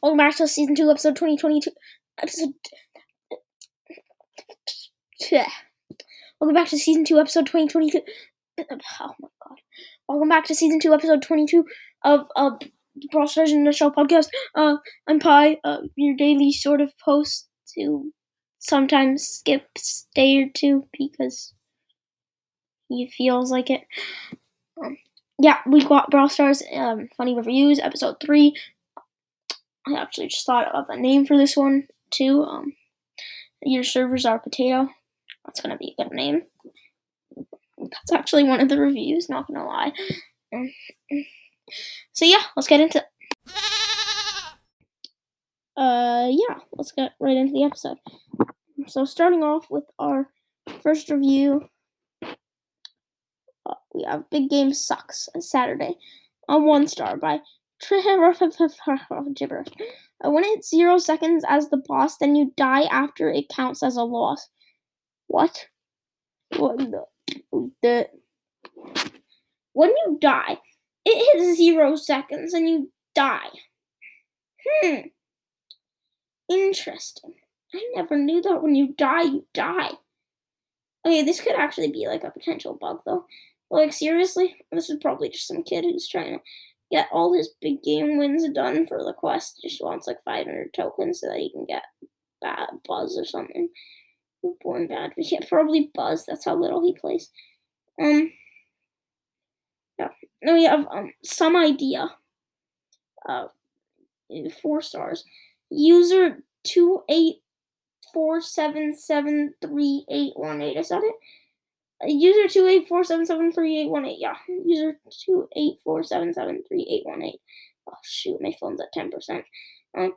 Welcome back to season two, episode twenty twenty two. Episode. Welcome back to season two, episode twenty twenty two. Oh my god! Welcome back to season two, episode twenty two of uh, Brawl Stars in Show podcast. Uh, I'm Pi, uh, your daily sort of post to sometimes skip day or two because he feels like it. Um, yeah, we got Brawl Stars um, funny reviews, episode three. I actually just thought of a name for this one too. Um, your servers are potato. That's gonna be a good name. That's actually one of the reviews. Not gonna lie. Um, so yeah, let's get into. Uh, yeah, let's get right into the episode. So starting off with our first review, uh, we have Big Game Sucks Saturday on one star by gibberish. When it's zero seconds as the boss, then you die after it counts as a loss. What? What the? when you die, it hits zero seconds and you die. Hmm. Interesting. I never knew that when you die, you die. Okay, this could actually be like a potential bug though. Like seriously, this is probably just some kid who's trying to get all his big game wins done for the quest. Just wants like 500 tokens so that he can get bad buzz or something. Born bad. We can't probably buzz. That's how little he plays. Um. Yeah. Now we have um some idea. Uh, four stars. User two eight four seven seven three eight one eight. Is that it? User two eight four seven seven three eight one eight. Yeah, user two eight four seven seven three eight one eight. Oh shoot, my phone's at ten percent. Um,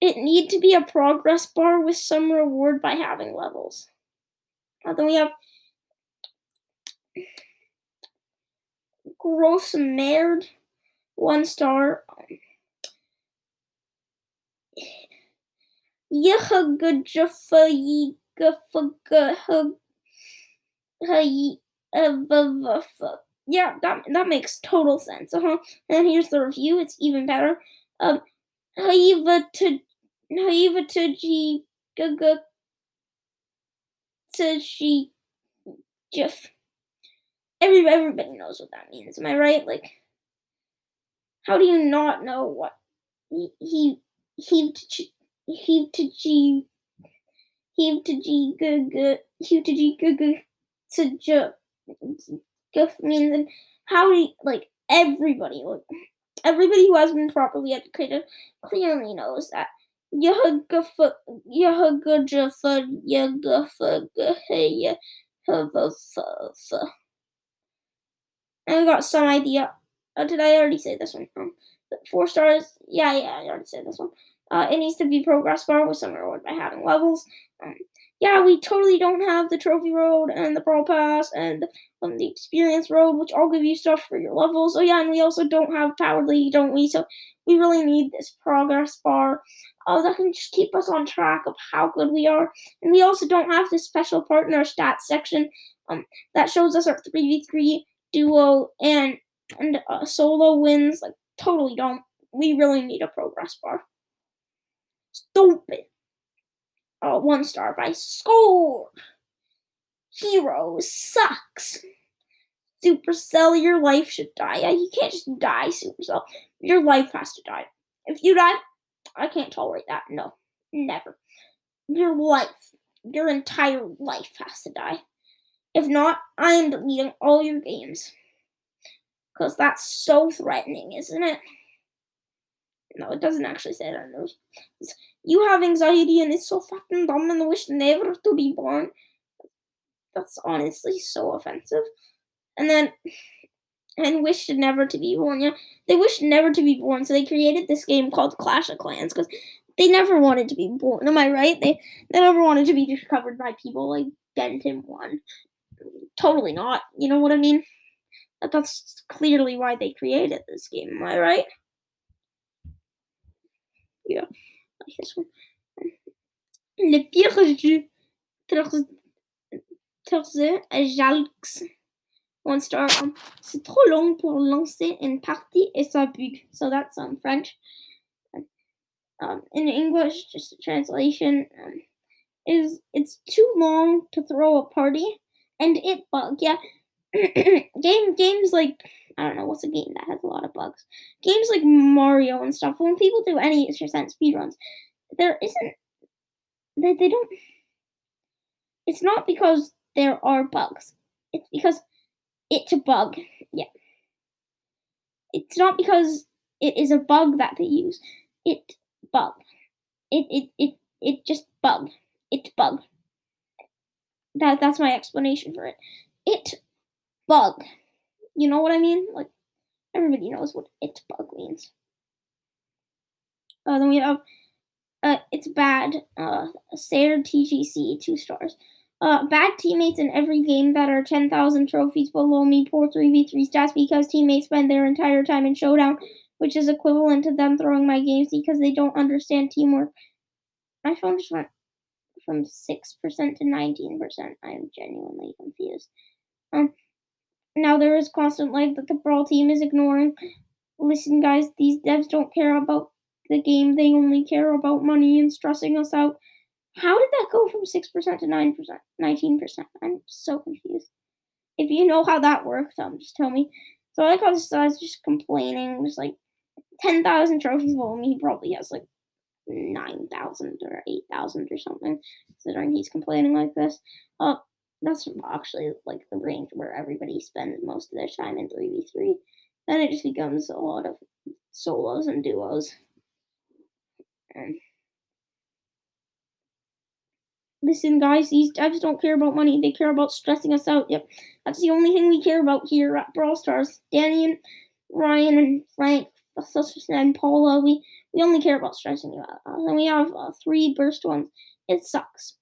it need to be a progress bar with some reward by having levels. Uh, then we have gross merd, one star. Yehagadjafa yeah, that that makes total sense. Uh huh. And here's the review. It's even better. Um, Haiva to Haiva to G Gaga to G Jiff. Everybody, everybody knows what that means. Am I right? Like, how do you not know what he he he he to G he to G Gaga he to G Gaga to just gift means and how he like everybody like everybody who has been properly educated clearly knows that Gahaya I got some idea. Uh, did I already say this one? Um, four stars. Yeah, yeah, I already said this one. Uh, it needs to be progress bar with some reward by having levels. Um, yeah, we totally don't have the trophy road and the brawl pass and um, the experience road, which all give you stuff for your levels. Oh yeah, and we also don't have power league, don't we? So we really need this progress bar. Uh, that can just keep us on track of how good we are. And we also don't have this special partner stats section um, that shows us our 3v3 duo and and uh, solo wins. Like totally don't. We really need a progress bar. Stupid uh, one star by Score. Hero sucks. Supercell, your life should die. You can't just die, Supercell. Your life has to die. If you die, I can't tolerate that. No, never. Your life, your entire life has to die. If not, I am deleting all your games. Because that's so threatening, isn't it? No, it doesn't actually say that. You have anxiety and it's so fucking dumb and wish never to be born. That's honestly so offensive. And then, and wished never to be born. Yeah, they wished never to be born, so they created this game called Clash of Clans because they never wanted to be born. Am I right? They they never wanted to be discovered by people like Denton one. Totally not. You know what I mean? That, that's clearly why they created this game. Am I right? Yeah. Le pire jeu Terze Jalx. One star. C'est trop long pour lancer une partie et ça bug. So that's um, French. um, in English, just a translation, um, is it's too long to throw a party, and it bug. Yeah, game games like I don't know what's a game that has a lot of bugs. Games like Mario and stuff. When people do any percent speedruns, there isn't they they don't. It's not because there are bugs. It's because it's a bug. Yeah. It's not because it is a bug that they use. It bug. It it it it just bug. It bug. That that's my explanation for it. It bug. You know what I mean? Like everybody knows what it bug means. Uh, then we have uh, it's bad. Uh, Sayer TGC two stars. Uh, bad teammates in every game that are 10,000 trophies below me poor 3v3 stats because teammates spend their entire time in showdown, which is equivalent to them throwing my games because they don't understand teamwork. My phone just went from 6% to 19%. I am genuinely confused. Um, now there is constant lag that the Brawl team is ignoring. Listen, guys, these devs don't care about the game, they only care about money and stressing us out. How did that go from 6% to 9%, 19%? I'm so confused. If you know how that worked, um, just tell me. So I like how this guy's just complaining, just like 10,000 trophies below me. He probably has like 9,000 or 8,000 or something, considering he's complaining like this. Uh, that's actually like the range where everybody spends most of their time in 3v3. Then it just becomes a lot of solos and duos. And listen, guys, these devs don't care about money. They care about stressing us out. Yep, that's the only thing we care about here at Brawl Stars. Danny and Ryan and Frank, and Paula, we, we only care about stressing you out. and we have uh, three burst ones. It sucks.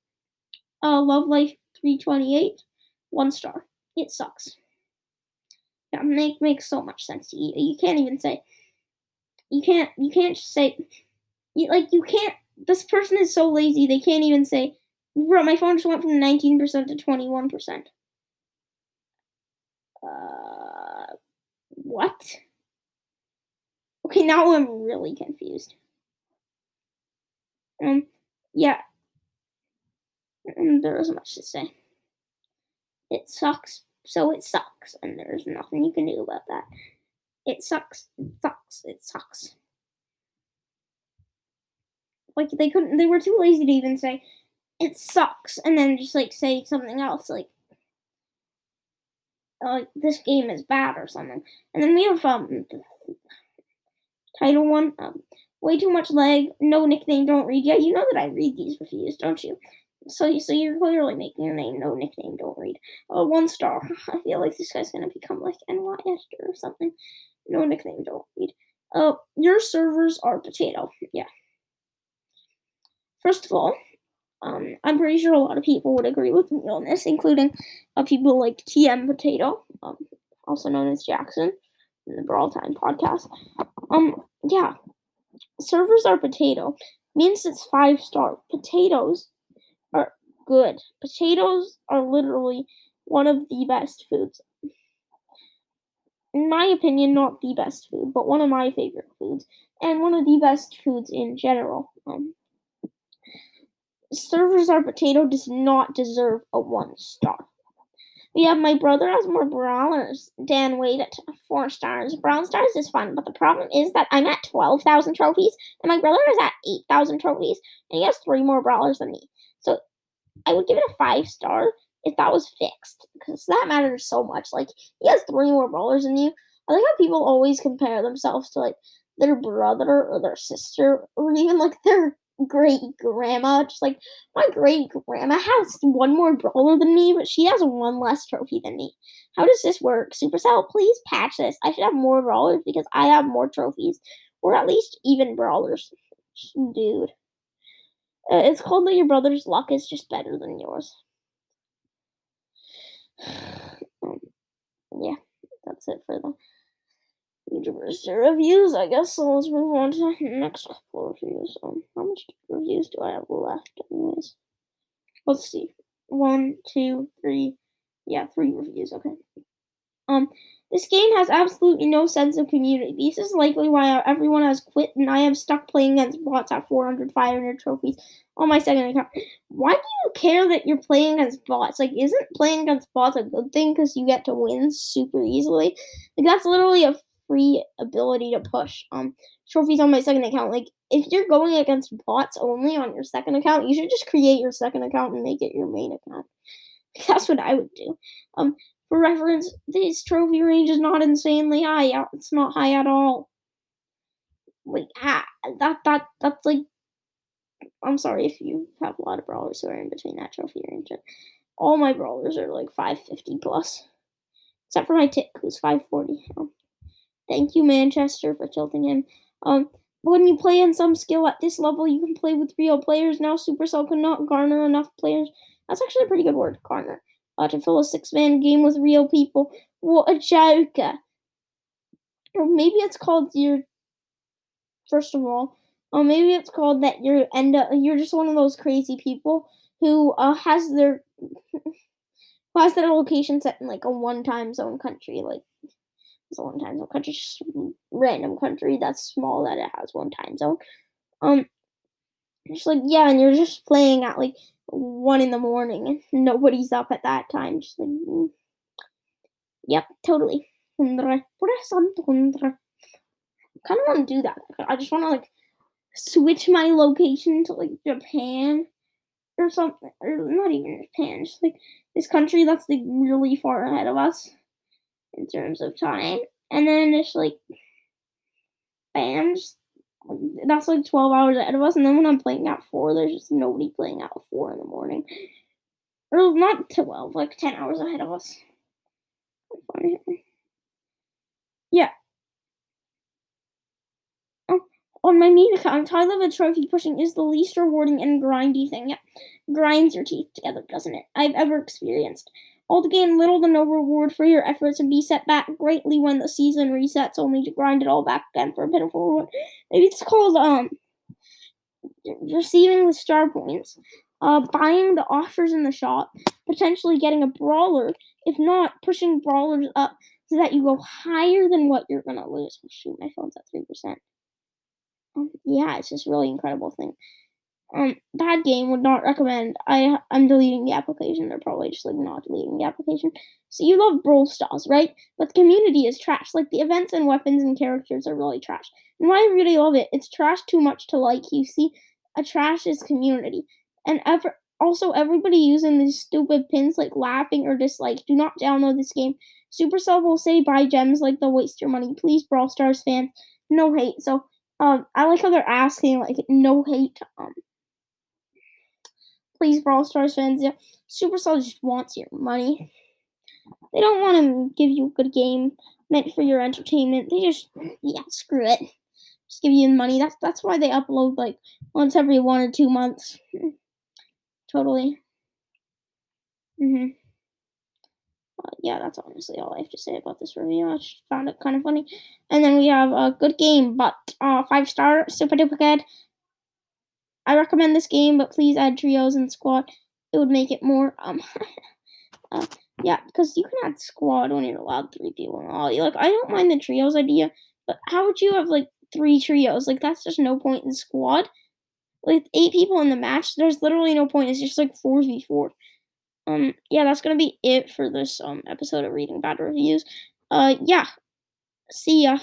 Uh, Love Life 328, one star. It sucks. Yeah, make makes so much sense you. You can't even say. You can't. You can't say. You, like you can't. This person is so lazy. They can't even say Bro, my phone just went from 19% to 21%. Uh, what? Okay, now I'm really confused. Um, yeah. There isn't much to say. It sucks, so it sucks, and there's nothing you can do about that. It sucks, it sucks, it sucks. Like they couldn't, they were too lazy to even say, it sucks and then just like say something else like like this game is bad or something. And then we have um title one, um, way too much leg, no nickname, don't read. Yeah, you know that I read these reviews, don't you? So, so you're clearly making a name, no nickname, don't read. Uh, one star. I feel like this guy's gonna become like NY Esther or something. No nickname, don't read. Uh, your servers are potato. Yeah. First of all, um, I'm pretty sure a lot of people would agree with me on this, including uh, people like TM Potato, um, also known as Jackson, in the Brawl Time podcast. Um, yeah, servers are potato means it's five star. Potatoes good. Potatoes are literally one of the best foods. In my opinion, not the best food, but one of my favorite foods, and one of the best foods in general. Um, servers are potato does not deserve a one star. We have my brother has more brawlers. Dan Wade at four stars. Brawl Stars is fun, but the problem is that I'm at twelve thousand trophies, and my brother is at eight thousand trophies, and he has three more brawlers than me. I would give it a five star if that was fixed, because that matters so much. Like he has three more brawlers than you. I like how people always compare themselves to like their brother or their sister or even like their great grandma. Just like my great grandma has one more brawler than me, but she has one less trophy than me. How does this work? Supercell, please patch this. I should have more brawlers because I have more trophies, or at least even brawlers. Dude, uh, it's called that your brother's luck is just better than yours. um, yeah, that's it for the University reviews, I guess. So let's move on to the next couple of reviews. Um, how much reviews do I have left, anyways? Let's see. One, two, three. Yeah, three reviews. Okay. Um, this game has absolutely no sense of community. This is likely why everyone has quit and I am stuck playing against bots at 400, 500 trophies on my second account. Why do you care that you're playing against bots? Like, isn't playing against bots a good thing because you get to win super easily? Like, that's literally a free ability to push um trophies on my second account. Like, if you're going against bots only on your second account, you should just create your second account and make it your main account. That's what I would do. Um, for reference, this trophy range is not insanely high. It's not high at all. Like ah, that that that's like I'm sorry if you have a lot of brawlers who are in between that trophy range. All my brawlers are like 550 plus. Except for my tick, who's 540. Um, thank you, Manchester, for tilting him. Um, when you play in some skill at this level, you can play with real players. Now Supercell cannot garner enough players. That's actually a pretty good word, garner to fill a six man game with real people. What a joke! Or maybe it's called your. First of all, or maybe it's called that you're end up you're just one of those crazy people who uh, has their who has their location set in like a one time zone country, like it's a one time zone country, just random country that's small that it has one time zone. Um, just like yeah, and you're just playing at like one in the morning nobody's up at that time. Just like, mm. yep, totally. Kind of want to do that. I just want to like switch my location to like Japan or something, or not even Japan, just like this country that's like really far ahead of us in terms of time, and then just like bam, just that's like 12 hours ahead of us. And then when I'm playing at 4, there's just nobody playing at 4 in the morning. Or not 12, like 10 hours ahead of us. Yeah. Oh, on my main account, I love a trophy pushing is the least rewarding and grindy thing. Yeah, grinds your teeth together, doesn't it? I've ever experienced. All to gain little to no reward for your efforts and be set back greatly when the season resets, only to grind it all back again for a pitiful reward. Maybe it's called um receiving the star points, uh, buying the offers in the shop, potentially getting a brawler. If not, pushing brawlers up so that you go higher than what you're gonna lose. Shoot, my phone's at three percent. Um, yeah, it's just really incredible thing. Um, bad game would not recommend. I I'm deleting the application. They're probably just like not deleting the application. So you love Brawl Stars, right? But the community is trash. Like the events and weapons and characters are really trash. And why I really love it, it's trash too much to like. You see, a trash is community, and ever also everybody using these stupid pins like laughing or dislike. Do not download this game. Supercell will say buy gems like they'll waste your money. Please, Brawl Stars fans, no hate. So um, I like how they're asking like no hate. Um please, Brawl Stars fans, yeah, Supercell just wants your money. They don't want to give you a good game meant for your entertainment. They just, yeah, screw it. Just give you the money. That's that's why they upload like once every one or two months. totally. Mhm. Uh, yeah, that's honestly all I have to say about this review. I just found it kind of funny. And then we have a good game, but uh, five star, super duper good. I recommend this game, but please add trios and squad. It would make it more um uh, yeah, because you can add squad when you're allowed three people and all. Like I don't mind the trios idea, but how would you have like three trios? Like that's just no point in squad. With eight people in the match, there's literally no point. It's just like four v four. Um, yeah, that's gonna be it for this um episode of reading bad reviews. Uh, yeah, see ya.